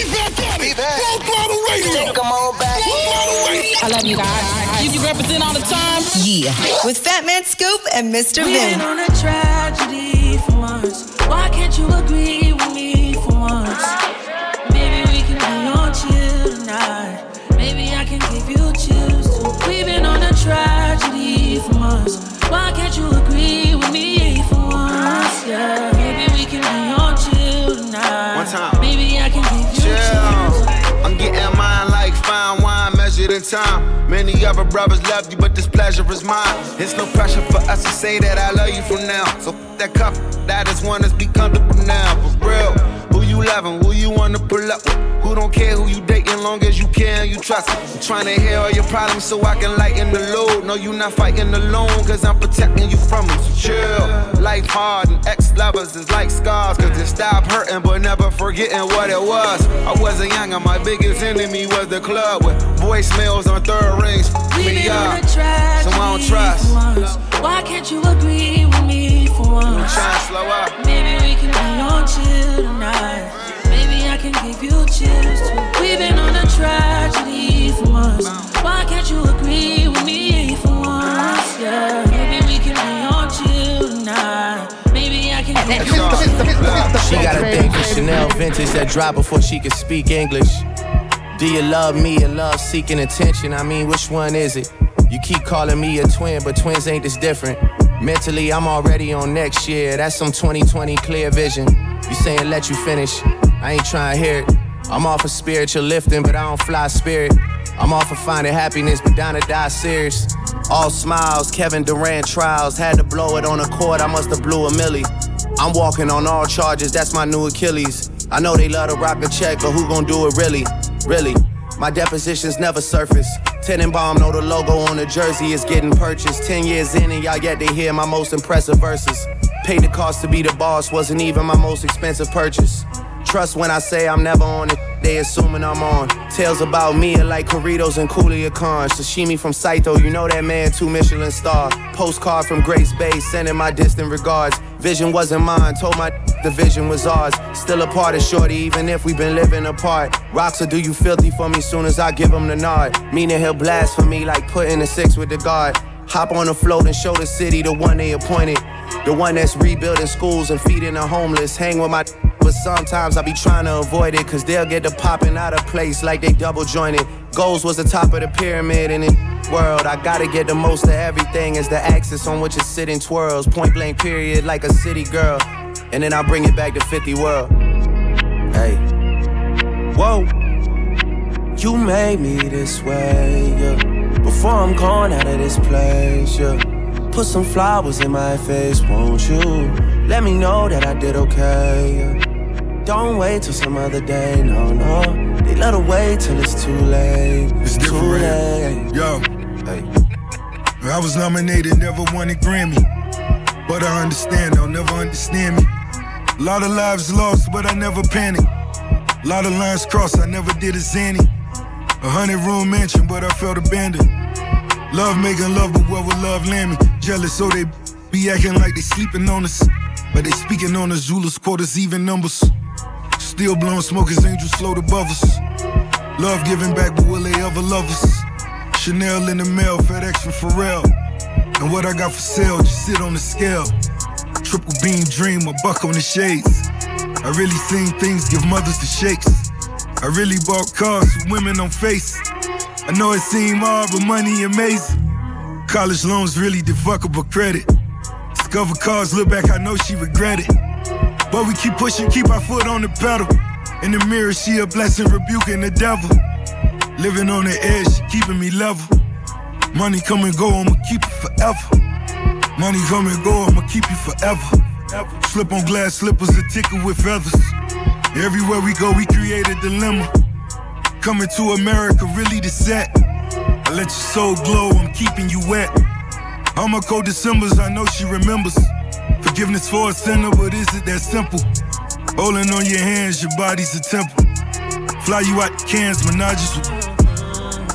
We back at it. Full throttle radio. Come on back. Full throttle radio. I love you guys. You, you represent all the time. Yeah. With Fatman Scoop and Mr. We ain't Vin. on a tragedy for once. Why can't you agree in time. Many other brothers love you, but this pleasure is mine. It's no pressure for us to say that I love you from now. So that cup, that is one that's be comfortable now. For real, who you loving, who you wanna pull up with? Who don't care who you dating, long as you care and you trust. I'm trying to hear all your problems so I can lighten the load. No, you not fighting alone, cause I'm protecting you from them. So chill. Life hard and ex lovers is like scars, cause it stop hurting, but never forgetting what it was. I wasn't young, and my biggest enemy was the club with voicemails on third rings. We Me on up. So I don't trust. once. Why can't you agree for once? Trying slow up. Maybe we can be on chill tonight. Maybe I can give you chills too. We've been on a tragedy for months. Why can't you agree with me for once? Yeah. Maybe we can be on chill tonight. Maybe I can give you chills. She got a thing for Chanel vintage that drop before she can speak English. Do you love me or love seeking attention? I mean, which one is it? You keep calling me a twin, but twins ain't this different. Mentally, I'm already on next year. That's some 2020 clear vision. You saying let you finish? I ain't trying to hear it. I'm off of spiritual lifting, but I don't fly spirit. I'm off of finding happiness, but down to die serious. All smiles, Kevin Durant trials. Had to blow it on a court, I must have blew a millie. I'm walking on all charges, that's my new Achilles. I know they love to rock a check, but who gon' do it really? Really? My depositions never surface. Tenenbaum know the logo on the jersey is getting purchased. Ten years in and y'all yet to hear my most impressive verses. Paid the cost to be the boss, wasn't even my most expensive purchase. Trust when I say I'm never on it, they assuming I'm on. Tales about me are like Corritos and Coolio Khan. Sashimi from Saito, you know that man, two Michelin star. Postcard from Grace Bay, sending my distant regards. Vision wasn't mine, told my the vision was ours. Still a part of Shorty, even if we've been living apart. Rocks will do you filthy for me soon as I give him the nod. Meaning he'll blast for me like putting a six with the guard. Hop on a float and show the city the one they appointed. The one that's rebuilding schools and feeding the homeless. Hang with my but sometimes I be trying to avoid it, cause they'll get to popping out of place like they double jointed. Goals was the top of the pyramid in the world. I gotta get the most of everything as the axis on which it's sitting twirls. Point blank period like a city girl. And then I bring it back to 50 world. Hey. Whoa. You made me this way, yeah. Before I'm gone out of this place, yeah. Put some flowers in my face, won't you? Let me know that I did okay, yeah. Don't wait till some other day, no, no. They let her wait till it's too late. It's too different. late. Yo, Hey. I was nominated, never won a Grammy. But I understand, they'll never understand me. A lot of lives lost, but I never panicked. A lot of lines crossed, I never did a zany. A hundred room mansion, but I felt abandoned. Love making love, but where would love land me? Jealous, so they be acting like they sleeping on us. But they speaking on us, Zulus quarters, even numbers. Still blowing smoke as angels float above us. Love giving back, but will they ever love us? Chanel in the mail, FedEx from Pharrell. And what I got for sale, just sit on the scale. Triple beam dream, a buck on the shades. I really seen things give mothers the shakes. I really bought cars with women on face. I know it seem hard, but money amazing. College loans really defuckable credit. Discover cars, look back, I know she regret it. But we keep pushing, keep our foot on the pedal. In the mirror, she a blessing, rebuking the devil. Living on the edge, keeping me level. Money come and go, I'ma keep it forever. Money come and go, I'ma keep you forever. Slip on glass slippers, a ticket with feathers. Everywhere we go, we create a dilemma. Coming to America, really the set. I let your soul glow, I'm keeping you wet. My cold Decembers, I know she remembers. Forgiveness for a sinner, but is it that simple? Holding on your hands, your body's a temple. Fly you out the cans, menages with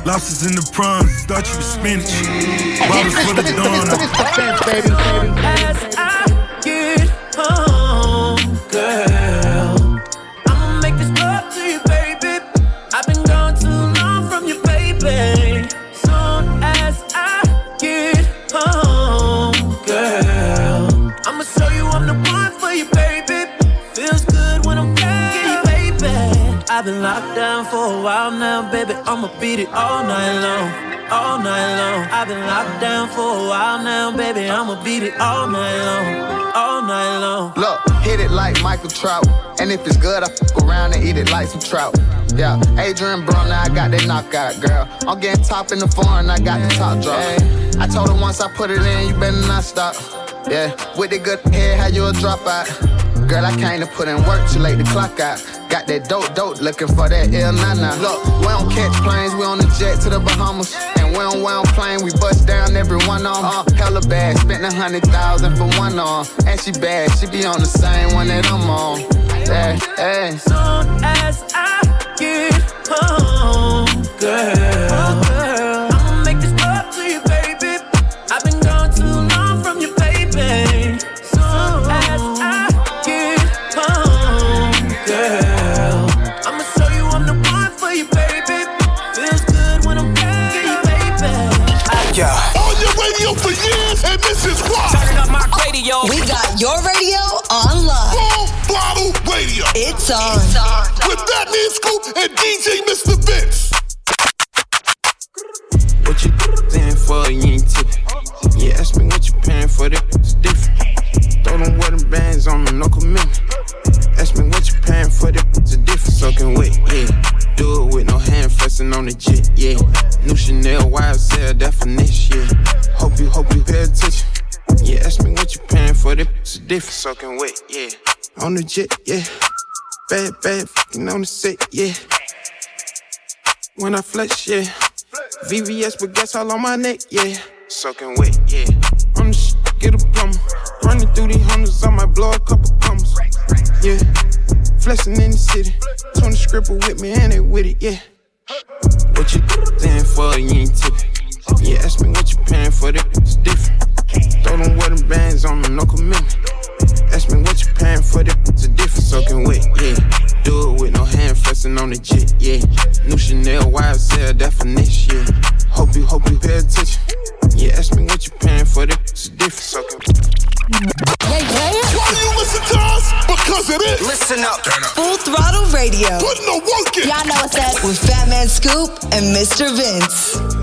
lobsters in the prawns, start you with spinach. Bottles for the dawn. Been locked down for a while now, baby. I'ma beat it all night long, all night long. I've been locked down for a while now, baby. I'ma beat it all night long, all night long. Look, hit it like Michael Trout. And if it's good, I fuck around and eat it like some trout. Yeah, Adrien Broner, I got that knockout, girl. I'm getting top in the foreign, I got the top drop. I told her once I put it in, you better not stop. Yeah, with the good hair, how you a drop out? Girl, I came to put in work too late to clock out. Got that dope, dope, looking for that ill nana. Look, we don't catch planes, we on the jet to the Bahamas. And we don't, we don't plane, we bust down every one on. Uh, hella bad, spent a hundred thousand for one on. And she bad, she be on the same one that I'm on. Yeah, yeah. Radio. It's on. With that Fatman Scoop and DJ Mr. Vince. What you stand for, you ain't tipping. You ask me what you paying for, it's different. Throw them wedding bands on me, no commitment. Ask me what you paying for, it's a different soaking wet, yeah. Do it with no hand fussing on the jet, yeah. New Chanel YSL definition, yeah. Hope you, hope you pay attention. Yeah, ask me what you paying for, it's a different soaking wet, yeah. On the jet, yeah. Bad, bad, fucking on the set, yeah. When I flex, yeah. VVS with gas all on my neck, yeah. Soaking wet, yeah. I'm the shit, get a plumber. Running through these hundreds, I might blow a couple commas. Yeah. Flexing in the city. 20 scripper with me and they with it, yeah. What you stand for, you ain't tipping. Yeah, ask me what you paying for, it's different. Throw them wedding bands on me, no commitment. Ask me what you paying for, it's on the jet, yeah. New Chanel YSL definition, yeah. Hope you, hope you pay attention. Yeah, ask me what you paying for, it's a different soaking Why do you listen to us? Because it is. Listen up. Full throttle radio. Putting the work in. Y'all know what's up. With Fatman Scoop and Mr. Vince.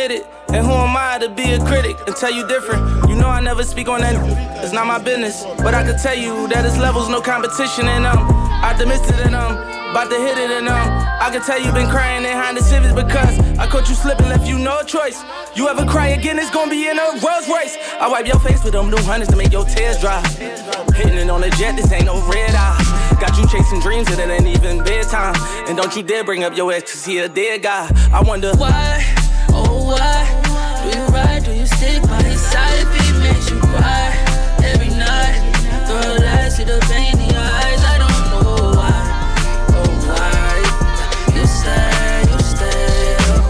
Admit it. And who am I to be a critic and tell you different? You know I never speak on that. It's not my business. But I can tell you that it's levels, no competition, and um, optimistic and um, about to hit it, and um, I can tell you been crying behind the civics because I caught you slipping, left you no choice. You ever cry again, it's gonna be in a Rolls Royce. I wipe your face with them new hundreds to make your tears dry. Hitting it on the jet, this ain't no red eye. Got you chasing dreams and it ain't even bedtime. And don't you dare bring up your ex, cause he a dead guy. I wonder Why, oh why, do you ride, do you stick by his side if he makes you cry every night? Throw a light, the pain in your eyes, I don't know why, oh why. You stay, you stay, oh,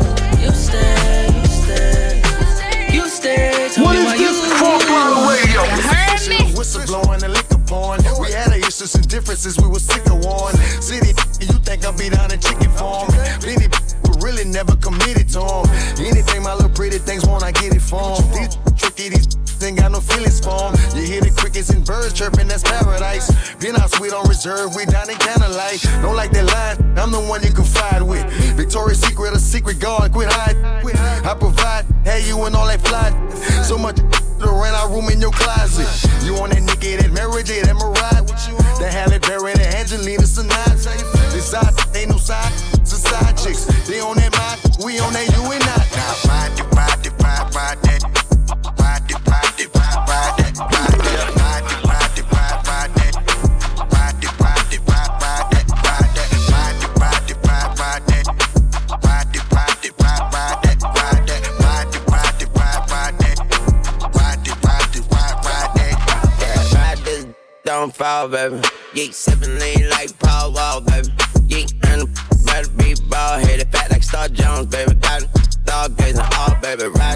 you stay, you stay, you stay. Tell What me is why this you full throttle? Whistle blowing and liquor pouring. We had our issues and differences, we were sick of warring. City, you think I'll be down in chicken farm? Many but really never committed to 'em. Things want, I get it from. These tricky, these ain't got no feelings for 'em. You hear the crickets and birds chirping, that's paradise. Been out sweet on reserve, we down in candlelight. Don't like that line, I'm the one you confide with. Victoria's Secret, a secret guard, quit hiding. I provide, hey, you and all that fly. So much to rent our room in your closet. You on that Nicki, that J, that Mariah. That Halle Berry, that Angelina Sinatra. This side, ain't no side, fly chicks. They on that mind, we on that you and I. Now ride it, ride it, ride, ride that. Ride it, ride it, ride, ride that. Ride it, ride it, ride it, ride, ride that. Ride it, ride it, ride, ride that. Ride that, ride it, ride it, ride, ride that. Ride it, ride it, ride, ride that. Ride that, ride it, ride it, ride, ride that. Ride it, ride it, ride, ride that. Ride this, don't fall, baby. Yeet, seven lane like Paul Wall, baby. Better be ball headed, fat like Star Jones, baby. Got dog gazing all, baby. Ride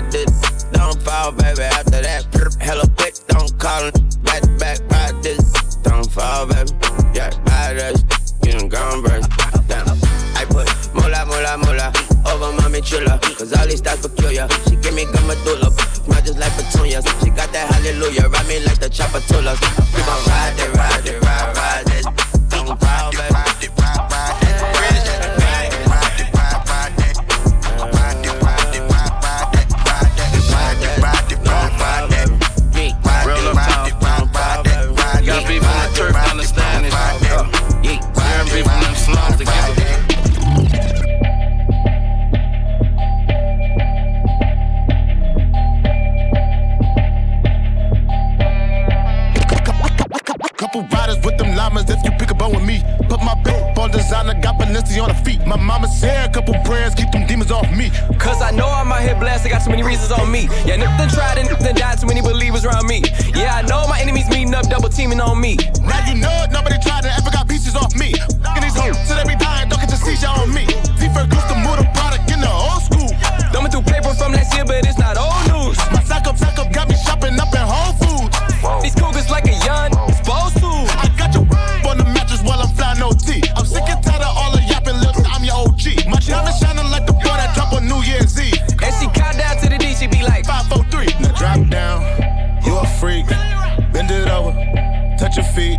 feet.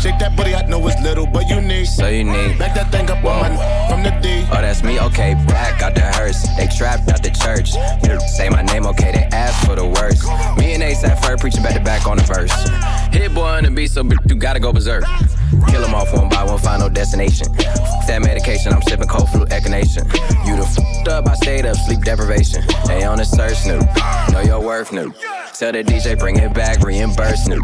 Shake that booty, I know it's little, but unique. So unique. Back that thing up on my, from the D. Oh, that's me, okay. Back out the hearse. They trapped out the church. Say my name, okay. They asked for the worst. Me and Ace at first preaching back to back on the verse. Hit boy on the beat, so you gotta go berserk. Kill them off one by one, final destination. F- that medication, I'm sipping cold flu echinacea. You the f***ed up, I stayed up, sleep deprivation. They on the search, Snoop. Know your worth, Snoop. Tell the DJ, bring it back, reimburse, Snoop.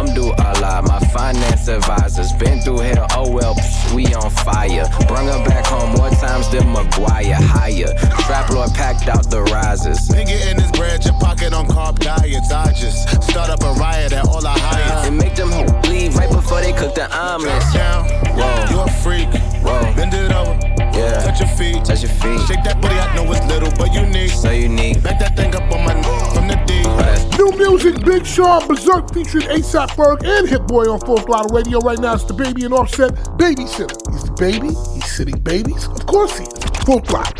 I'm do a lot, my finance advisors been through hell. Oh well, psh, we on fire. Bring her back home more times than Maguire. Higher, trap lord packed out the risers. Been in this bread, your pocket on carb diets. I just start up a riot at all I hire. And make them leave right before they cook the omelets. Down, Whoa, you a freak. whoa, Bend it over, yeah. touch your feet. Touch your feet, Shake that booty, I know it's little, but unique. so unique. Back that thing up on my from the D. Oh, New music, Big Sean, Berserk featuring ASAP Ferg and Hit Boy on Full Throttle Radio. Right now, it's DaBaby and offset babysitter. He's the baby, he's sitting babies. Of course he is. Full Throttle.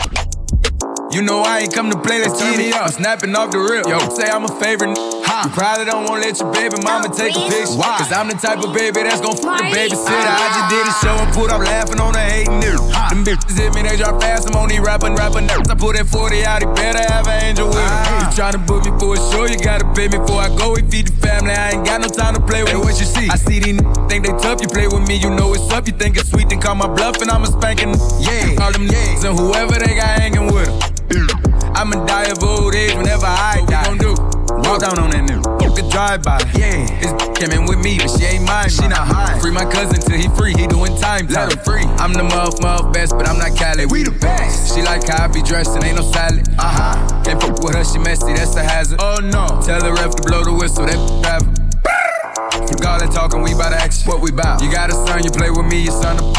You know I ain't come to play, let's turn me up. Snapping off the rip. Yo, say I'm a favorite. You probably don't wanna let your baby mama take a picture. Why? Cause I'm the type of baby that's gon' fuck the babysitter. I just did a show and put up laughing on the hating nigga. Them bitches hit me, they drop fast. I'm on these rapping, rapping nerves. I put that 40 out, he better have an angel with him. Ah. You tryna book me for a show, you gotta pay me before I go. We feed the family, I ain't got no time to play with. Hey, what you see? I see these n- think they tough. You play with me, you know it's up. You think it's sweet, then call my bluff and I'm a spanking. Yeah, all them niggas and whoever they got hanging with them. I'ma die of old age whenever I die. What we gon' do? Walk down on that nigga. Fuck a drive by. Yeah. This came in with me, but she ain't mine. She not high. Free my cousin till he free. He doing time. Let him free. I'm the muff, muff best, but I'm not Cali. We the best. She like how I be dressed and ain't no salad. Uh huh. Can't fuck with her, she messy. That's a hazard. Oh no. Tell the ref to blow the whistle. That driver. Fuck all that talking, we bout action. What we bout? You got a son, you play with me, your son.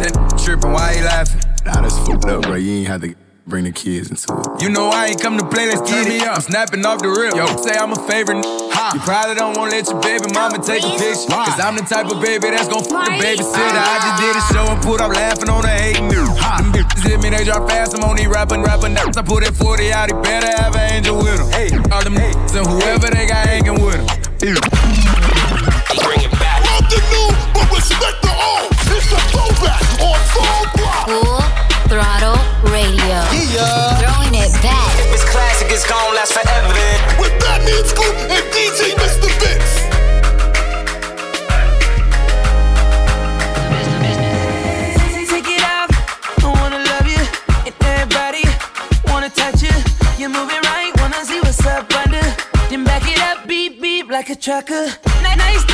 That tripping, why he laughing? Nah, that's fucked up, bro. You ain't have to bring the kids into it. You know I ain't come to play, let's get it. I'm snapping off the rip. Yo, say I'm a favorite. Huh. You probably don't wanna let your baby mama take a picture. Cause I'm the type of baby that's gon' fuck the babysitter. I just did a show and put up laughing on the hating nigga. Them bitches hit me, they drop fast. I'm only these rapping, rapping nerves. I put that 40 out, he better have an angel with him. Hey, all them niggas and whoever they got hanging with him. Bring it back. Love the new, but respect the old. It's a throwback on full block. Full Throttle Radio. Yeah. Throwing it back. If This classic is gonna last forever. With Fatman Scoop and DJ Mr. Vince. Take it out, I wanna love you, and everybody wanna touch you. You're moving right, wanna see what's up under. Then back it up, beep beep like a trucker. Nice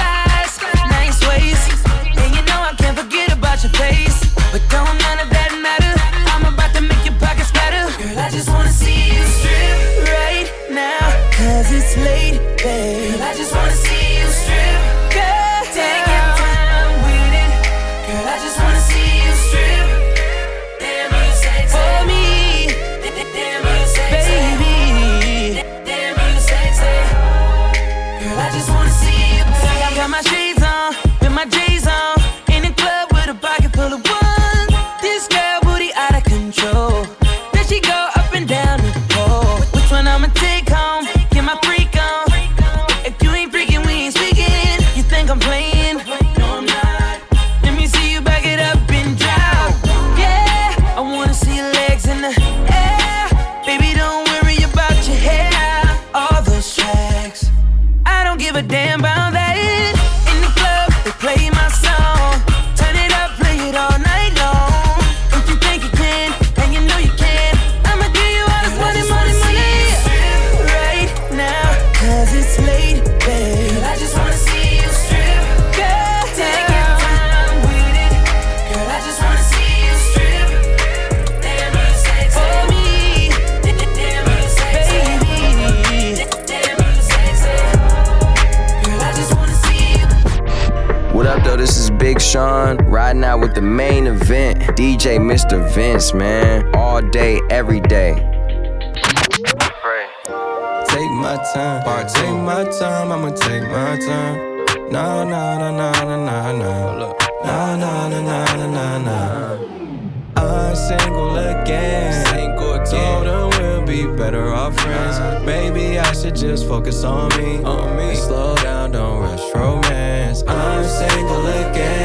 the main event. DJ Mr. Vince, man. All day, every day. Take my time, take my time, I'ma take my time. Nah, nah, nah, nah, nah, nah, nah. Nah, nah, nah, nah, nah, nah, nah. I'm single again. Single again. Told her we'll be better off friends. Maybe I should just focus on me. On me. And slow down, don't rush romance. I'm single again.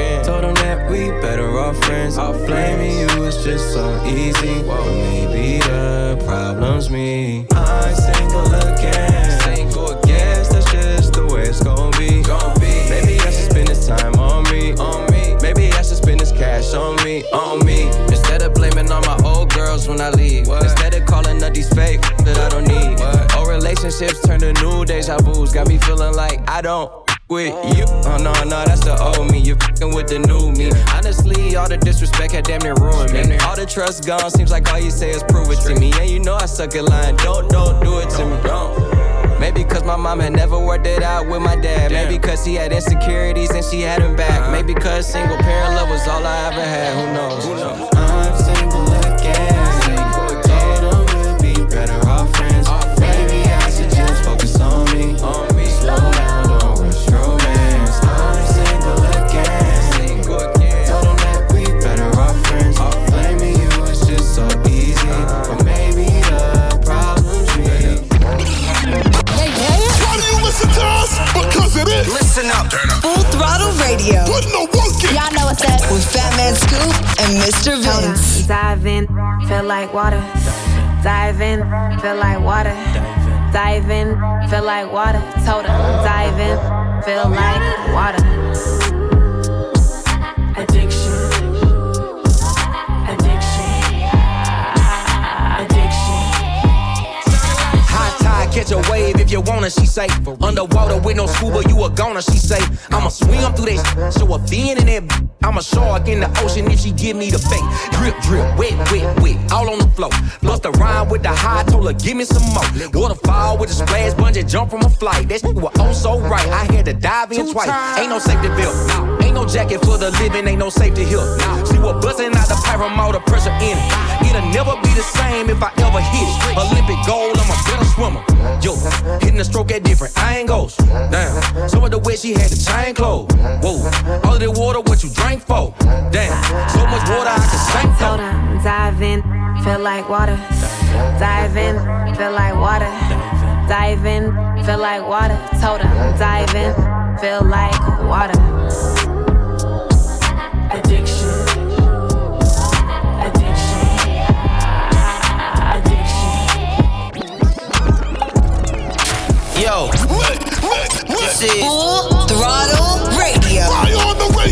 Again. Told them that we better off friends. I'm blaming you is just so easy. But maybe the problem's me. I'm single again. Single again. That's just the way it's gonna be. Maybe I should spend this time on me. On me. Maybe I should spend this cash on me. On me. Instead of blaming all my old girls when I leave. Instead of calling up these fake that I don't need. Old relationships turn to new deja vu's. Got me feeling like I don't with you. Oh no, no, that's the old me. You're fucking with the new me. Honestly, all the disrespect had damn near ruined me. All the trust gone, seems like all you say is prove it to me. And you know I suck at lying. Don't, don't do it to me. Don't. Maybe cause my mom had never worked it out with my dad. Maybe cause he had insecurities and she had him back. Uh-huh. Maybe cause single parent love was all I ever had. Who knows? Who knows? I'm single With Scoop and Mr. Vince. Dive in, feel like water. Dive in, feel like water. Dive in, feel like water. Told her, dive in, feel like water. Addiction. Addiction. Addiction. High tide, catch a wave if you wanna, she say. Underwater with no scuba, you a goner, she say. I'ma swim through that, show a fin in that. I'm a shark in the ocean if she give me the bait. Drip, drip, wet, wet, wet, all on the floor. Bust a rhyme with the high, told her give me some more. Waterfall with a splash, bungee jump from a flight. That shit was oh so right. I had to dive in twice. Ain't no safety belt, nah. Ain't no jacket for the living, ain't no safety here. Nah. She was busting out the pyro motor pressure in it. It'll never be the same if I ever hit it. Olympic gold, I'm a better swimmer. Yo, hitting the stroke at different angles. Damn, some of the way she had the chain clothes. Whoa, all of the water, what you drank for? Damn, so much water I could sink Told for. her, dive in, feel like water. Dive in, feel like water. Dive in, feel like water. Told her, dive in, feel like water. Addiction. Addiction. Addiction. Yo, This is Full Throttle Radio. Fire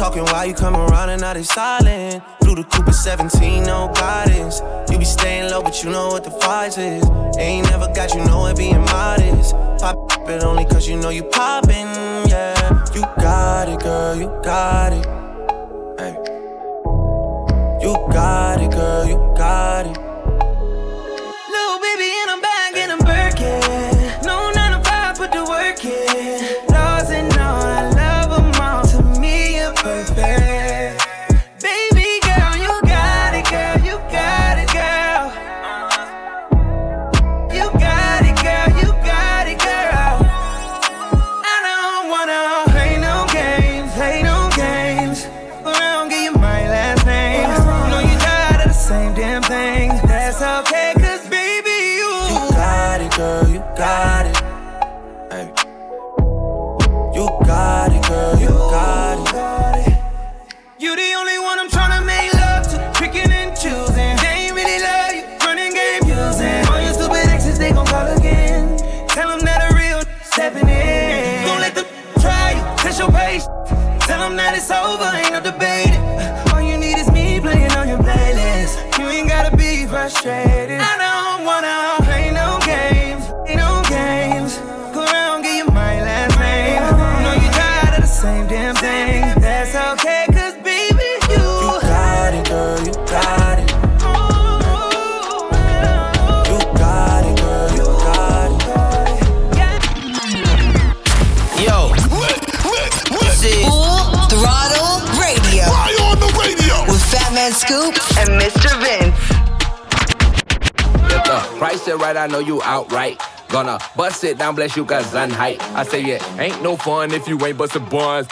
Talking while you come around and now they silent. Blue the Cooper 17, no guidance. You be staying low, but you know what the price is. Ain't never got you know it being modest. Pop it only cause you know you poppin', yeah. You got it, girl, you got it. Hey. You got it, girl, you got it. Down, bless you, cause I'm height. I say, yeah, ain't no fun if you ain't bustin' buns.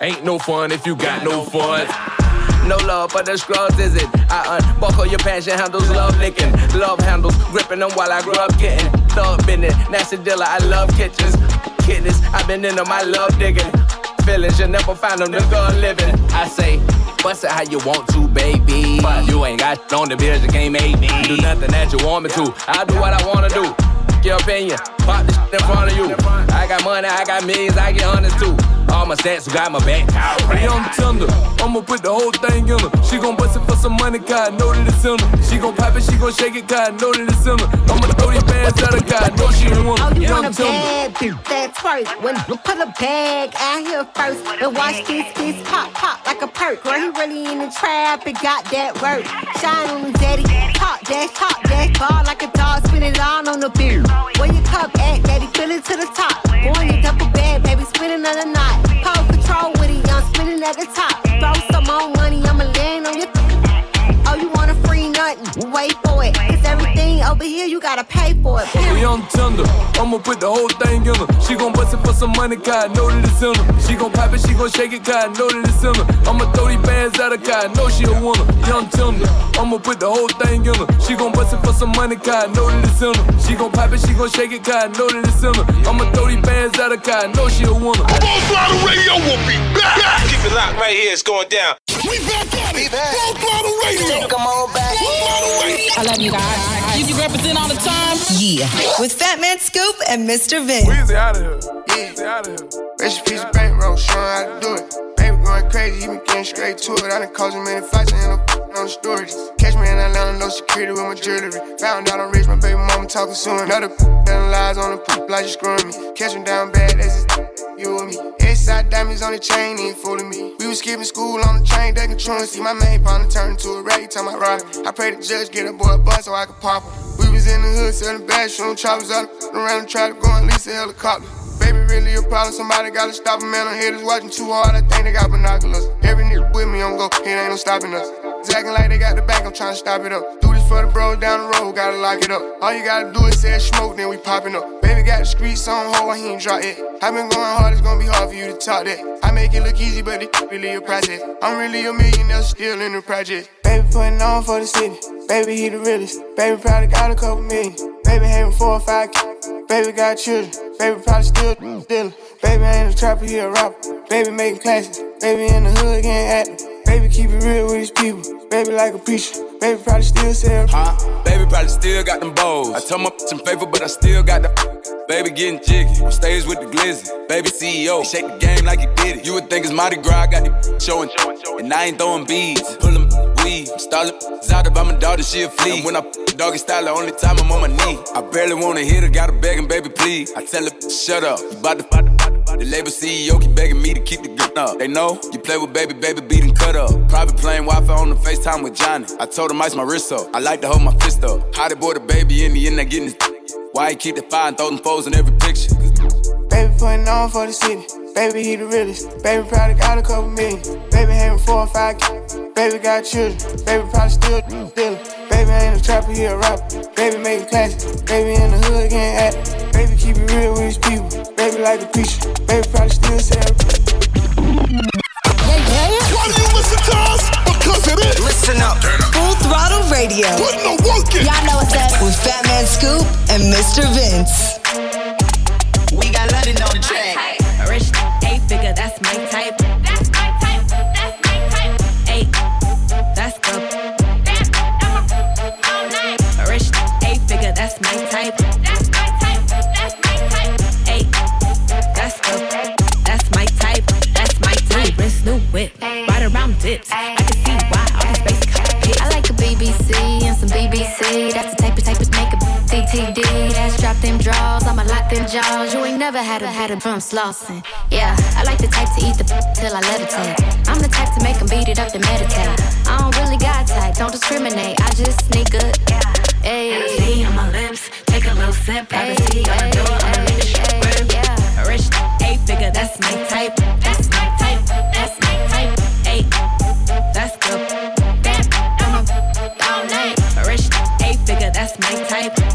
Ain't no fun if you got no fun. No love for the scrubs, is it? I unbuckle your your handles, love licking. Love handles, gripping them while I grow up getting. Thug bending, nasty dealer, I love kitchens. Kidneys, I've been into my love digging. Feelings, you never find them, the gun living. I say, bust it how you want to, baby. But you ain't got on the beers, you can't make me do nothing that you want me to. I do what I wanna do. Your opinion, pop this in front of you. I got money, I got millions, I get hundreds too. All my stats got my back. We on tender, I'ma put the whole thing in her. She gon' bust it for some money, cause I know that it's in her. She gon' pop it, she gon' shake it, cause I know that it's in her. I'ma throw these bands at her, cause I know she don't want Oh, you Young want a bad bitch that's first. When you put a bag out here first, and watch this kiss pop pop like a perk. Girl, he really in the trap and got that work. Shine on him, daddy. Talk dash, talk dash, ball like a dog, spin it all on the beer. Where your cup at, daddy? Fill it to the top. Going your double bag, baby, spinning on the knot. Pole control with it, young, spinning at the top. Everything over here, you gotta pay for it. We on tender, I'ma put the whole thing in her. She gon' bust it for some money, cause I know that it's in her. She gon' pop it, she gon' shake it, cause I know that it's in her. I'ma throw these bands at her, cause I know she a winner. Young tender, I'ma put the whole thing in her. She gon' bust it for some money, cause I know that it's in her. She gon' pop it, she gon' shake it, cause I know that it's in her. I'ma throw these bands at her, cause I know she a winner. Full Throttle Radio will be back. Keep it locked right here, it's going down. We back at it. Full Throttle Radio. Come on back. I love you guys. Keep you represent all the time. Yeah. With Fatman Scoop and Mr. Vince. Weezy out of here. Yeah. Weezy out of here. Rest in peace, bankroll, showing how to do it. Baby going crazy, he been getting straight to it. I done caused him many fights and end up on the stories. Catch me in Atlanta, no security with my jewelry. Found out I'm rich, my baby mama talking soon. Another telling lies on the poop like you screwing me. Catch him down bad, that's just you and me. Inside diamonds on the chain, ain't fooling me. We was skipping school on the train, they ducking See My main partner turned into a rag, time I ride. I pray the judge get a boy a bus so I could pop him. We was in the hood selling bags, shooting choppers out around and try to go and lease a helicopter. Baby, really a problem. Somebody gotta stop him, man. I'm haters watching too hard. I think they got binoculars. Every nigga with me on go, it ain't no stopping us. It's acting like they got the back, I'm trying to stop it up. Do this for the bros down the road, gotta lock it up. All you gotta do is say smoke, then we popping up. Baby got the streets on hold, he ain't drop it. I been going hard, it's gonna be hard for you to talk that. I make it look easy, but it really a process. I'm really a millionaire, still in the project. Baby putting on for the city. Baby, he the realest. Baby probably got a couple million. Baby having four or five kids. Baby got children. Baby probably still stealing. Baby ain't a trapper, he a rapper. Baby making classes. Baby in the hood getting active. Baby keep it real with his people. Baby like a preacher. Baby probably still sell. Huh? Baby probably still got them bows. I told my I'm faithful, but I still got the. Baby getting jiggy. On stage with the glizzy. Baby CEO. He Shake the game like he did it. You would think it's Mardi Gras. I got the showing. And I ain't throwing beads. I'm pulling weed. I'm stalling. Out if I'm daughter, she a flea. And when I doggy style, the only time I'm on my knee. I barely wanna hit her. Gotta begging, baby, please. I tell her, shut up. You bout to fight the label CEO keep begging me to keep the gun up. They know you play with baby, baby beating cut up. Private plane Wi-Fi on the FaceTime with Johnny. I told him ice my wrist up. I like to hold my fist up. How boy the baby in the end, they getting his. Why he keep the fire and throw them foes in every picture? Baby putting on for the city. Baby, he the realest. Baby probably got a couple million. Baby having four or five kids. Baby got children. Baby probably still stealing. Baby ain't a trapper, he a rapper. Baby making classes. Baby in the hood getting active. Baby keep it real with his people. Baby like a preacher. Baby probably still sell. Why do you listen to us? Because it is. Listen up. Full Throttle Radio. Putting the work in. Y'all know what's up. With Fatman Scoop and Mr. Vince. We got London on the track. Rich eight figure, that's my type. That's my type. That's my type. That's good. Rich figure, that's my type. That's my type. That's my type. That's. That's my type. That's my type. Wrist new whip, right around dips. I can see BBC. That's the type of type of make a DTD. That's drop them draws, I'ma lock them jaws. You ain't never had a had a from Slauson. Yeah, I like the type to eat the till I levitate. I'm the type to make them beat it up to meditate. I don't really got type, don't discriminate. I just sneak good. Hey. See on my lips, take a little sip. Privacy on the door, on the mission. Yeah. Rich eight figure, that's my type. That's my type. My type.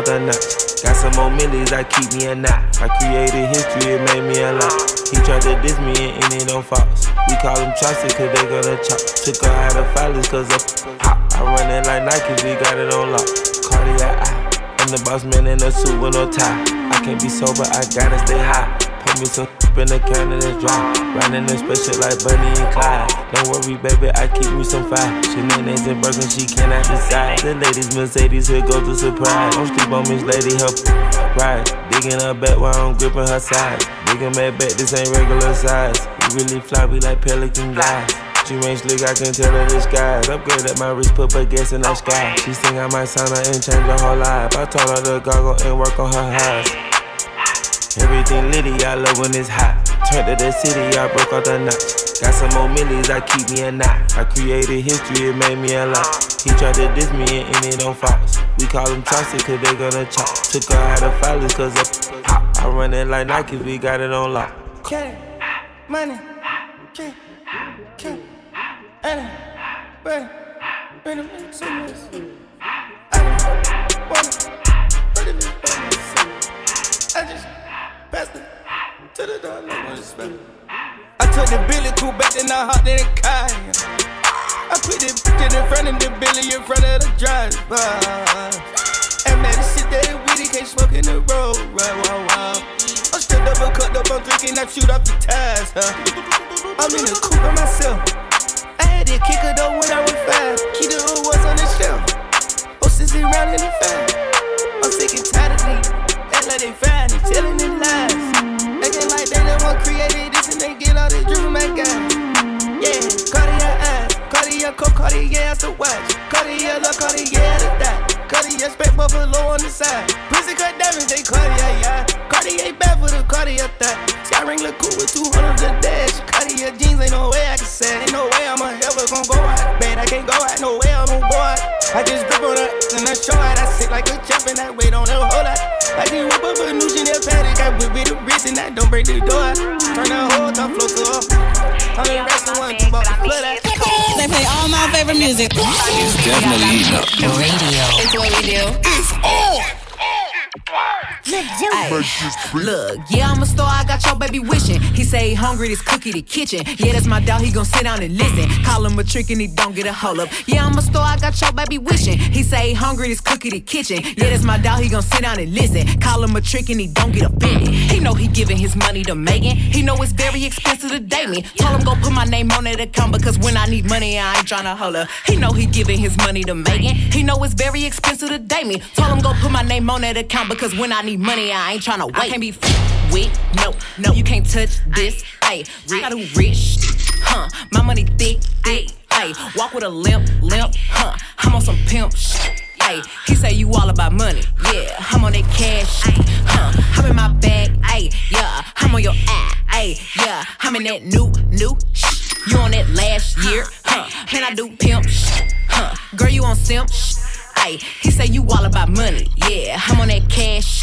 The. Got some more millies, I keep me a knot. I created history, it made me a lot. He tried to diss me and ended on Fox. We call them Chaucer, cause they gonna chop. Took her out of filers, cause of hot. I run it like Nike, we got it on lock. Cardiac. I'm the boss man in a suit with no tie. I can't be sober, I gotta stay high. Pour me some in the can and it's dry. Riding in special like Bonnie and Clyde. Don't worry, baby, I keep me some fire. She Shenanigans and Birkin, she cannot decide. The ladies Mercedes, here goes the surprise. Don't sleep on Miss Lady, help ride. Digging her back while I'm gripping her side. Digging my back, this ain't regular size. You really fly, we like pelican guys. She ain't slick, I can tell her disguise. Upgrade at my wrist, put her gas in the sky. She think I might sign her and change her whole life. I told her to goggle and work on her eyes. Everything litty, I love when it's hot. Turned to the city, I broke out the notch. Got some more millies, I keep me a knot. I created history, it made me a lot. He tried to diss me and ended on Fox. We call them Chaucer, cause they gonna chop. Took her out of filers, cause hot. I run it like Nike, we got it on lock. Cash, money, cash, cash, money, money, money, money, so much. I I just passed it to the it. I took the Billy cool back, then I hopped in the car. I put the bitch in front of the Billy in front of the driver. And man, the shit that it can't smoke in the road. Right, wow, wow. I'm stripped up and cut up, I'm drinking, I shoot off the tires. Huh? I'm in the coupe by myself. I had to kick her though when I was five. Key the hood was on the shelf. Oh, since they round in the five. I'm sick and tired of these. Like they fine, they telling their lies. Acting like they the one created this and they get all this drip from my guy. Yeah, Cartier eyes, Cartier coat, Cartier the watch, Cartier look, Cartier the dot, Cartier spec buffalo on the side. Pussy cut diamonds, they Cartier, yeah. Cartier bad for the Cartier thought. Sky ring look cool with 200 the dash. Cartier jeans, ain't no way I can say. Ain't no way I'm ever gonna go out. Bad, I can't go out, no way I'm gonna go. I just grip on her and I show out. I sit like a champ and I wait on her whole lot. I just whip up a new Chanel paddock. I whip with the wrist and I don't break the door. Turn the whole top floor to. Favorite music. It's definitely. Radio. It's what we do. It's on. Ay, Look, yeah, I'm a star, I got your baby wishing. He say he hungry, this cookie the kitchen. Yeah, that's my dog, he gon' sit down and listen. Call him a trick and he don't get a hold up. Yeah, I'm a star, I got your baby wishing. He say he hungry, this cookie the kitchen. Yeah, that's my dog, he gon' sit down and listen. Call him a trick and he don't get offended. He know he giving his money to Megan. He know it's very expensive to date me. Told him go put my name on that account because when I need money, I ain't tryna holler. He know he giving his money to Megan. He know it's very expensive to date me. Told him go put my name on that account because when I need money, I ain't tryna wait. I can't be f- with, no, no, you can't touch this. Ayy, I do rich, huh? My money thick, thick, ayy. Walk with a limp, limp, huh? I'm on some pimp shit. Ayy, he say you all about money, yeah. I'm on that cash, ayy, huh? I'm in my bag, ayy, yeah. I'm on your eye, ayy, yeah. I'm in that new, new shit. You on that last year, huh? And I do pimp shit, huh? Girl, you on simp shit. Ay, he say you all about money. Yeah, I'm on that cash.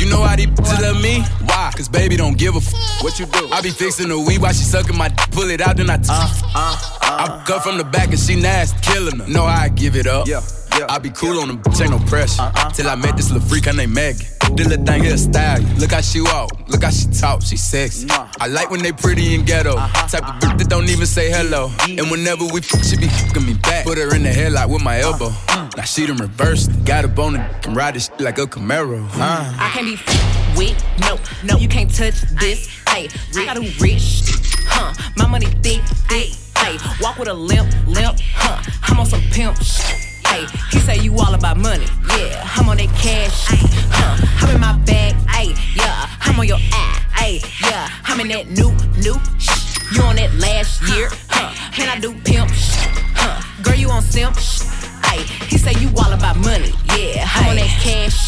You know how they to love me? Why? Cause baby don't give a f. What you do? I be fixing the weed while she sucking my d- pull it out, then I t- uh, uh, uh, I cut from the back and she nasty, killing her. Know how I give it up. Yeah. I be cool on them, bitch, ain't no pressure. Till I met this little freak, her name Megan. This little thing here style. Look how she walk, look how she talk, she sexy. I like when they pretty and ghetto. Type of bitch that don't even say hello. And whenever we fuck, she be fucking me back. Put her in the headlock with my elbow. Now she done reversed. Got a bone and can ride this shit like a Camaro. Uh. I can't be f- with, no, no, you can't touch this. Hey, I got a rich, huh? My money thick, thick, hey. Walk with a limp, limp, huh? I'm on some pimp shit. Hey, he say you all about money, yeah. I'm on that cash, huh? I'm in my bag, hey, yeah. I'm on your eye, hey, yeah. I'm in that new, new shit. You on that last year, huh? Man, I do pimp shit, huh? Girl, you on simp shit. Ay, he say you all about money, yeah. I'm on that cash,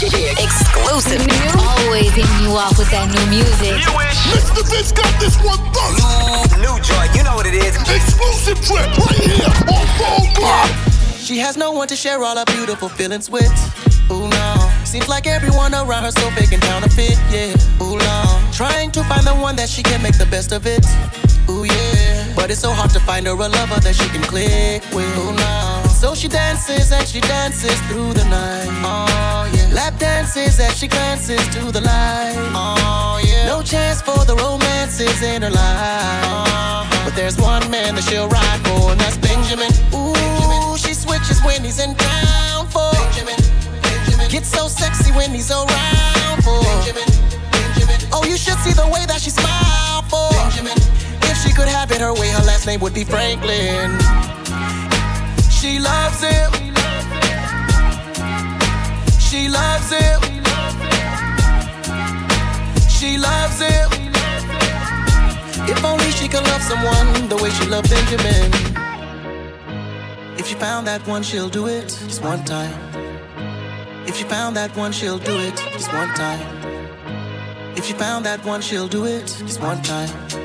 Exclusive. New? Always hitting you off with that new music. Mr. Vince got this one first. New joint, you know what it is. Exclusive trip right here on Phone Block. She has no one to share all her beautiful feelings with. Ooh no, seems like everyone around her so fake and counterfeit. Yeah, ooh no, trying to find the one that she can make the best of it. Ooh yeah, but it's so hard to find her a lover that she can click with. Ooh no, so she dances and she dances through the night. Oh yeah, lap dances as she glances to the light. Oh yeah, no chance for the romances in her life. Uh-huh. But there's one man that she'll ride for, and that's Benjamin. Ooh, she switches when he's in town for Benjamin. Gets so sexy when he's around for Benjamin. Oh, you should see the way that she smile for Benjamin. If she could have it her way, her last name would be Franklin. She loves him. She loves him. She loves him. If only she could love someone the way she loved Benjamin. If she found that one, she'll do it just one time. If she found that one, she'll do it just one time. If she found that one, she'll do it just one time.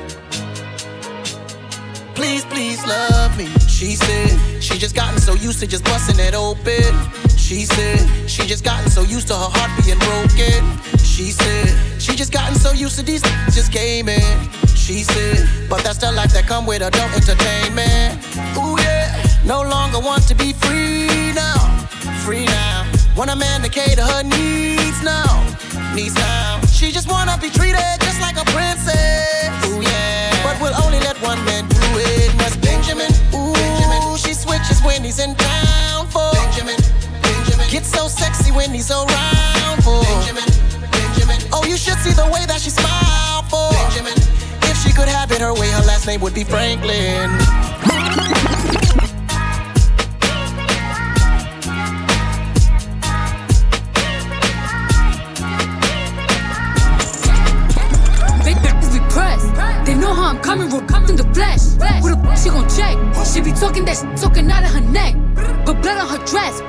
Please, please love me. She said she just gotten so used to just busting it open. She said she just gotten so used to her heart being broken. She said she just gotten so used to these just came in. She said, but that's the life that come with adult entertainment. Ooh yeah, no longer want to be free now, free now. Want a man to cater her needs now, needs now. She just wanna be treated just like a princess. Ooh yeah, but we'll only let one man when he's in town for Benjamin. Benjamin. Gets so sexy when he's around for Benjamin. Benjamin. Oh, you should see the way that she smile for Benjamin. If she could have it her way, her last name would be Franklin. I'm coming, we're coming in the flesh. Who the f- she gon' check? She be talking that shit, talking out of her neck. But blood on her dress.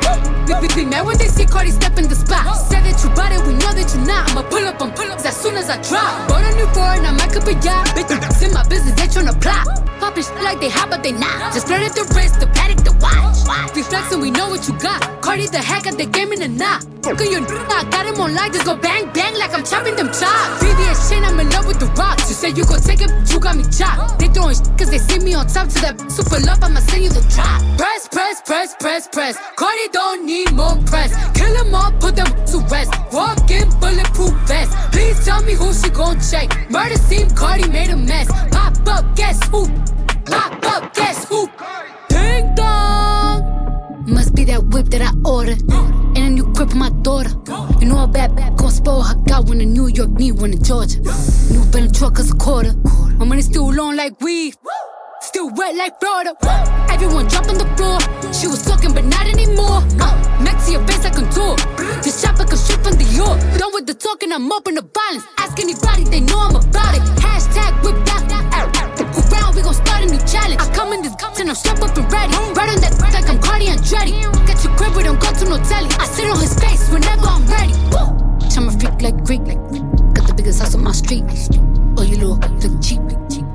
Be, be, be mad when they see Cardi step in the spot. Said that you bought it, we know that you're not. I'ma pull up on pull ups as soon as I drop. Bought a new foreign, I might up a yacht. Bitch, it's in my business, they tryna plot. Poppin' like they hot, but they not. Just flirt at the wrist, the Patek, the watch. We flexin', we know what you got. Cardi the hack at the game in the knot. Fuck your n- I got him on live, just go bang bang like I'm chopping them chops. VVS chain, I'm in love with the rocks. You said you gon' take it, but you got me chopped. They throwing shit cause they see me on top to that super love, I'ma send you the drop. Press, press, press, press, press. Cardi don't need more press. Kill them all, put them to rest. Walk in bulletproof vest. Please tell me who she gon' check. Murder scene, Cardi made a mess. Pop up, guess who? Pop up, guess who? Ding dong. Must be that whip that I ordered. And a new crib for my daughter. You know a bad bad gon' spoil her. Got one in New York, need one in Georgia. New Bentley truck is a quarter. My money still long like weed. Still wet like Florida. Everyone drop on the floor. She was talking, but not anymore. Uh, next to your face, I contour. This chopper come straight from the York. Done with the talking, I'm open to violence. Ask anybody, they know I'm about it. Hashtag whip that. Around, we gon' start a new challenge. I come in this guts and I'm strapped up and ready. Right on that like I'm Cardi Andretti. Get your crib, we don't go to no telly. I sit on his face whenever I'm ready. Woo! I'm a freak like Greek, like got the biggest house on my street. Oh, you little, look cheap.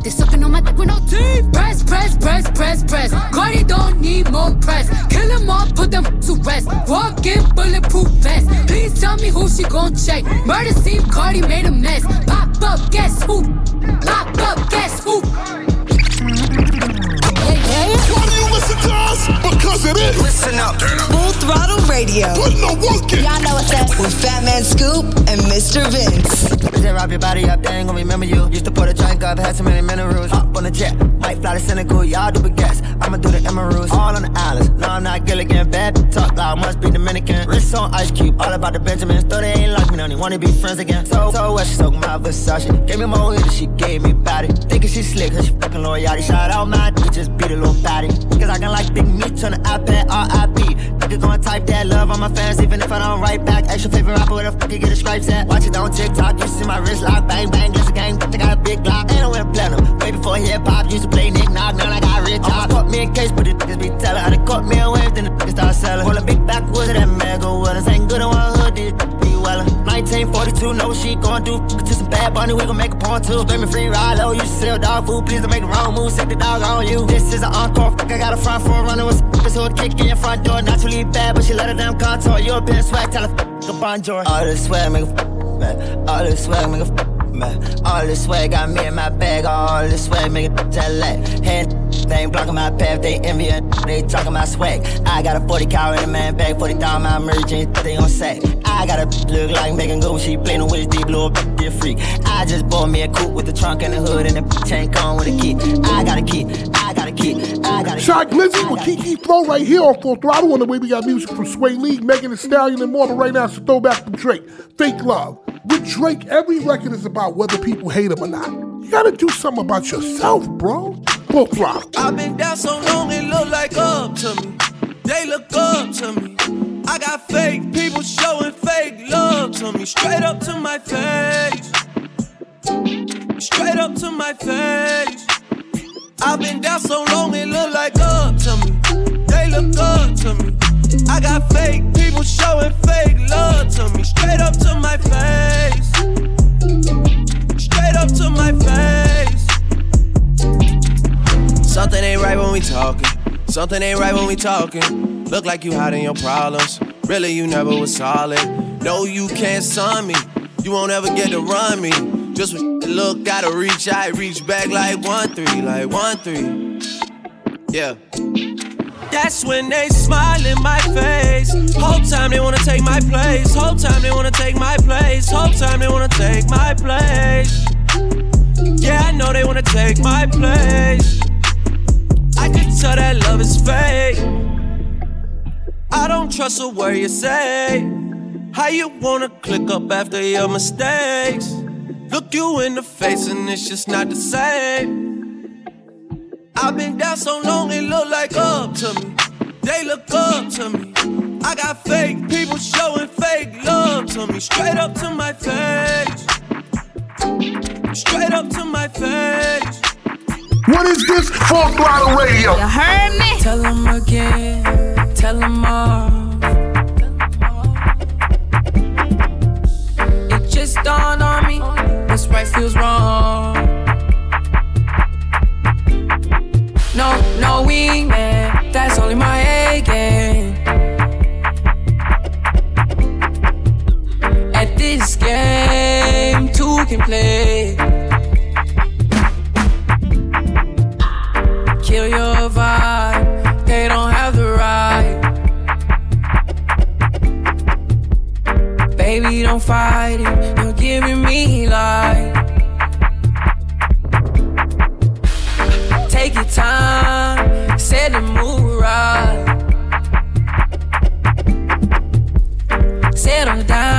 There's something on my dick with no teeth. Press, press, press, press, press. Cardi don't need more press. Kill them all, put them to rest. Walk in bulletproof vest. Please tell me who she gon' check. Murder scene, Cardi made a mess. Pop up, guess who? Pop up, guess who? Why do you listen it is. Listen up. Full Throttle Radio. Put no work in. Y'all know what's up. With Fatman Scoop and Mr. Vince. Just wrap your body up, they ain't gonna remember you. Used to put a drink up, had too many minerals. Hop on the jet, might fly to Senegal, y'all do gas. I'ma do the Emeralds, all on the islands. No, I'm not Gilligan, bad talk loud, must be Dominican. Wrist on Ice Cube, all about the Benjamins. Though they ain't like me, don't even wanna be friends again. So, so what? She soaked my Versace. Gave me more hit, she gave me body. Thinking she slick, cause she fucking L'Oreal. Shout out my dick, just beat a little body. Cause I can like big meat on the iPad, RIP. Niggas gonna type that love on my fans, even if I don't write back. Extra favorite rapper, where the fuck you get the stripes at? Watch it on TikTok, you see my wrist lock, bang bang, it's a gang. They got a big Glock, ain't no way to platinum. Way before hip hop, used to play Nick Knock, now I got rich. I caught me in case, but the niggas be telling. I done caught me a wave, then the niggas start selling. A big backwoods of that mega wellness. Ain't good in one hood, did be wellin'. 1942, know what she gon' do. To some bad bunny, we gon' make a point too. Screaming free ride low, you sell dog food, please don't make the wrong move. Set the dog on you. This is an encore, fuck, I got a front for running with this hood kick in your front door. Naturally bad, but she let her damn contour. European swag, tell her f a bonjour. All this swag, make a f- man. All this swag, make a f- man. All this swag got me in my bag. All this swag make it jet lag. Hand they ain't blocking my path. They envy and they talking my swag. I got a 40 cal in a man bag. 40 down my emergent. They on sack. I got a look like Megan Go. She playing with his deep be a freak. I just bought me a coupe with the trunk and the hood and the chain come with a key. I got a key. I got a. I got a key. Glizzy with Kiki Flow right here on Full Throttle. On the way, we got music from Swae Lee, Megan Thee Stallion, and more. But right now, it's a throwback from Drake. Fake Love. With Drake, every record is about whether people hate him or not. You gotta do something about yourself, bro. Full Throttle. I've been down so long, it look like up to me. They look up to me. I got fake people showing fake love to me. Straight up to my face. Straight up to my face. I've been down so long, it look like up to me. They look up to me. I got fake people showing fake love to me. Straight up to my face. Straight up to my face. Something ain't right when we talking. Something ain't right when we talking. Look like you hiding your problems. Really, you never was solid. No, you can't son me. You won't ever get to run me. Just when look, gotta reach I reach back like one three, like one three. Yeah. That's when they smile in my face. Whole time they wanna take my place. Whole time they wanna take my place. Whole time they wanna take my place. Yeah, I know they wanna take my place. I can tell that love is fake. I don't trust a word you say. How you wanna click up after your mistakes? Look you in the face and it's just not the same. I've been down so long it look like up to me. They look up to me. I got fake people showing fake love to me. Straight up to my face. Straight up to my face. What is this? Full Throttle Radio. You heard me? Tell them again, tell them all. It just dawned on me, what's right feels wrong. No, no wingman, that's only my A game. At this game, two can play. Kill your vibe, Baby, don't fight it, you're giving me life. Take your time, set the mood right. Settle down,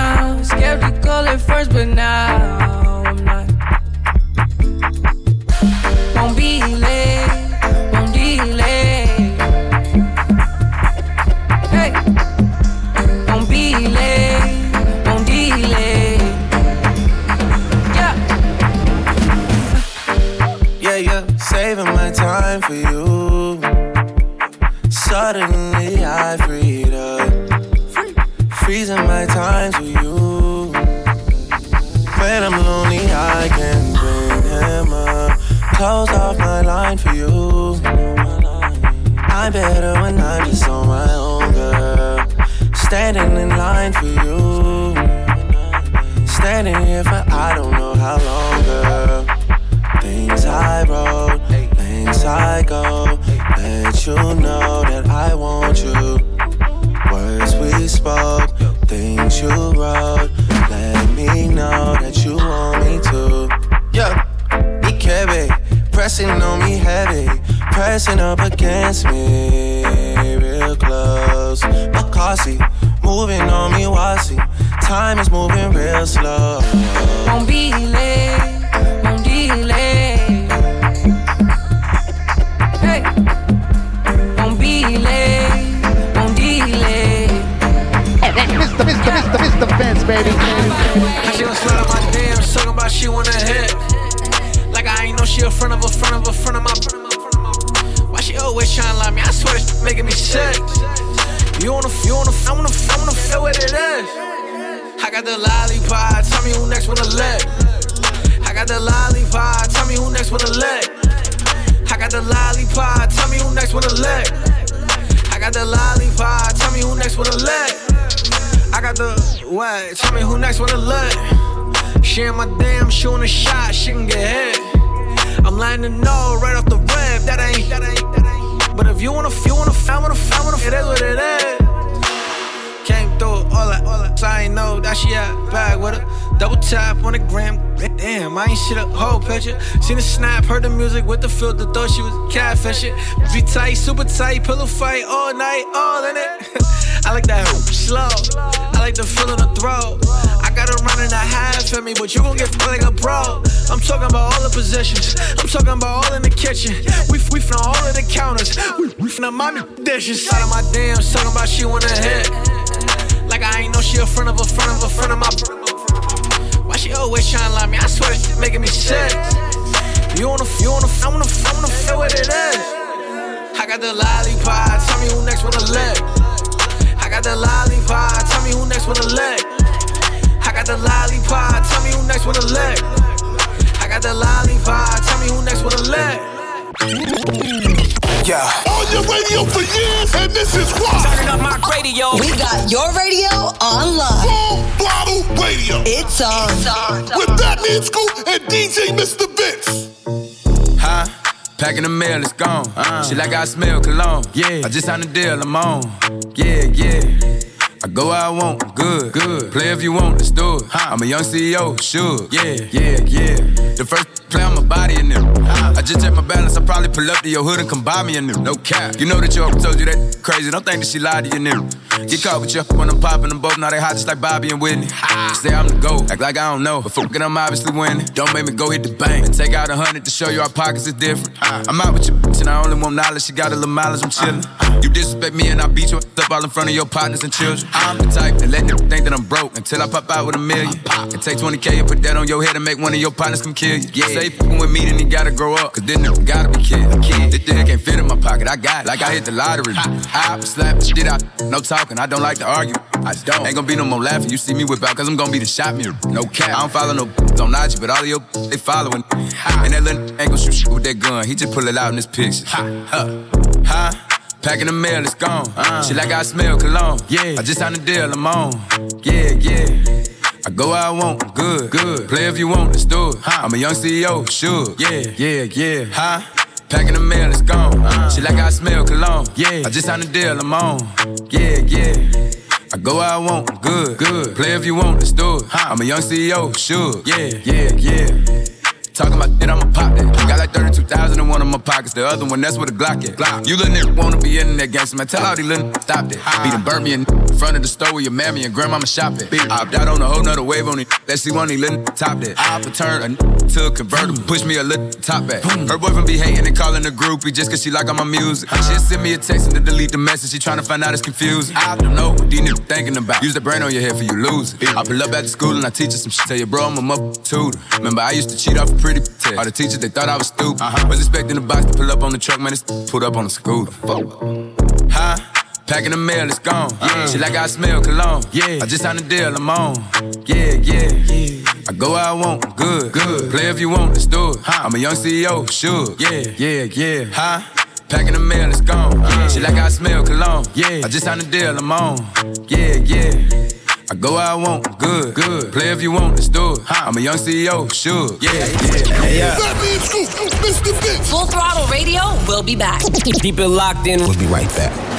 She gon' slide on my damn, talking about she wanna hit. Like I ain't know she a friend of a friend of a friend of my. Why she always tryna lie me? I swear this making me sick. You wanna, you wanna, I wanna, I wanna feel what it is. I got the lollipop, tell me who next wanna lick. I got the lollipop, tell me who next wanna lick. I got the lollipop, tell me who next wanna lick. I got the lollipop, tell me who next wanna lick. Got the what? Tell me who next wanna lick. She in my damn shooting a shot, she can get hit. I'm letting her know right off the rip that ain't, that ain't, that ain't. But if you wanna, if you wanna, I wanna, I wanna, it is what it is. Came through all that, all that. So I ain't know that she had bag with her. Double tap on the gram. Damn, I ain't shit up whole picture. Seen the snap, heard the music with the filter, thought she was catfishing. Be tight, super tight, pillow fight all night, all in it. I like that slow. I like the feel of the throat. I got her running a half at me, but you gon' get like a pro. I'm talking about all the positions. I'm talking about all in the kitchen. We we from all of the counters. We, we from the mommy dishes. Out of my damn, talking about she wanna hit. Like I ain't know she a friend of a friend of a friend of my. She always tryna lie me? I swear it's making me sick. You wanna, you wanna, I wanna, I wanna feel what it is. I got the lollipop, tell me who next wanna lick. I got the lollipop, tell me who next wanna lick. I got the lollipop, tell me who next wanna lick. I got the lollipop, tell me who next wanna lick. Yeah. On your radio for years, and this is why. Turning up my radio. We got your radio on lock. Full throttle radio. It's on. With Fatman Scoop and DJ Mr. Vince. Huh? Packing the mail, it's gone. Uh. She like I smell cologne. Yeah. I just signed a deal, I'm on. Yeah, yeah. I go where I want, good, good. Play if you want, let's do it. I'm a young CEO, sure. Yeah, yeah, yeah. The first on my body in them. I just check my balance, I probably pull up to your hood and come buy me a new. No cap. You know that your told you that crazy. Don't think that she lied to you, new. Get caught with you when I'm popping them both. Now they hot just like Bobby and Whitney. Say I'm the GOAT, act like I don't know. But fucking, I'm obviously winning. Don't make me go hit the bank and take out a hundred to show you our pockets is different. I'm out with your bitch and I only want knowledge. She got a little mileage, I'm chillin'. You disrespect me and I beat you up all in front of your partners and children. I'm the type that let them think that I'm broke until I pop out with a million. And take 20K and put that on your head and make one of your partners come kill you. Yeah. Fucking with me, then he gotta grow up. Cause then nigga gotta be kid. kid. This thing can't fit in my pocket. I got it. Like I hit the lottery. I slap the shit out. No talking. I don't like to argue. I don't. Ain't gonna be no more laughing. You see me whip out, cause I'm gonna be the shot mirror. No cap. I don't follow no on IG, but all of your they following. And that little ain't gonna shoot shit with that gun. He just pull it out in this picture. Huh? Huh? Packing the mail, it's gone. Uh. Shit like I smell cologne. Yeah. I just signed a deal, I'm on. Yeah, yeah. I go where I want, good, good. Play if you want, let's do it. I'm a young CEO, sure. Yeah, yeah, yeah. Huh? Packing the mail, it's gone. Uh. She like I smell cologne. Yeah. I just signed a deal, I'm on. Yeah, yeah. I go where I want, good, good. Play if you want, let's do it. I'm a young CEO, sure. Yeah, yeah, yeah. Talking about shit, I'ma pop that. Got like 32,000 in one of my pockets. The other one, that's where the Glock at. Glock. You little nigga wanna be in that gangster, man. Tell all these little stop that. Beat them burn me in front of the store where your mammy and grandmama shop at. I opt out on a whole nother wave on it. Let's see one these little top that. I for turn a n- to a convertible. Push me a little top back. Her boyfriend be hating and calling a groupie just cause she like all my music. She send me a text and to delete the message. She tryna find out it's confusing. I don't know what these niggas thinking about. Use the brain on your head for you lose it. I pull up at the school and I teach her some shit. Tell your bro I'm a mother tutor. Remember I used to cheat off a pretty test. All the teachers they thought I was stupid. Uh-huh. Was expecting the box to pull up on the truck, man. It's pulled up on the scooter. Fuck. Huh? Packing the mail, it's gone. Uh. Yeah. Shit like I smell cologne. Yeah. I just signed a deal, I'm on. Yeah, yeah. yeah. I go where I want, good, good. Play if you want, let's do it. I'm a young CEO, sure. Yeah, yeah, yeah. Huh? Packing the mail, it's gone. Uh. Shit like I smell cologne. Yeah. I just signed a deal, I'm on. Yeah, yeah. I go where I want, good, good. Play if you want, let's do it. I'm a young CEO, sure, yeah, yeah, yeah. Full throttle radio, we'll be back. Keep it locked in. We'll be right back.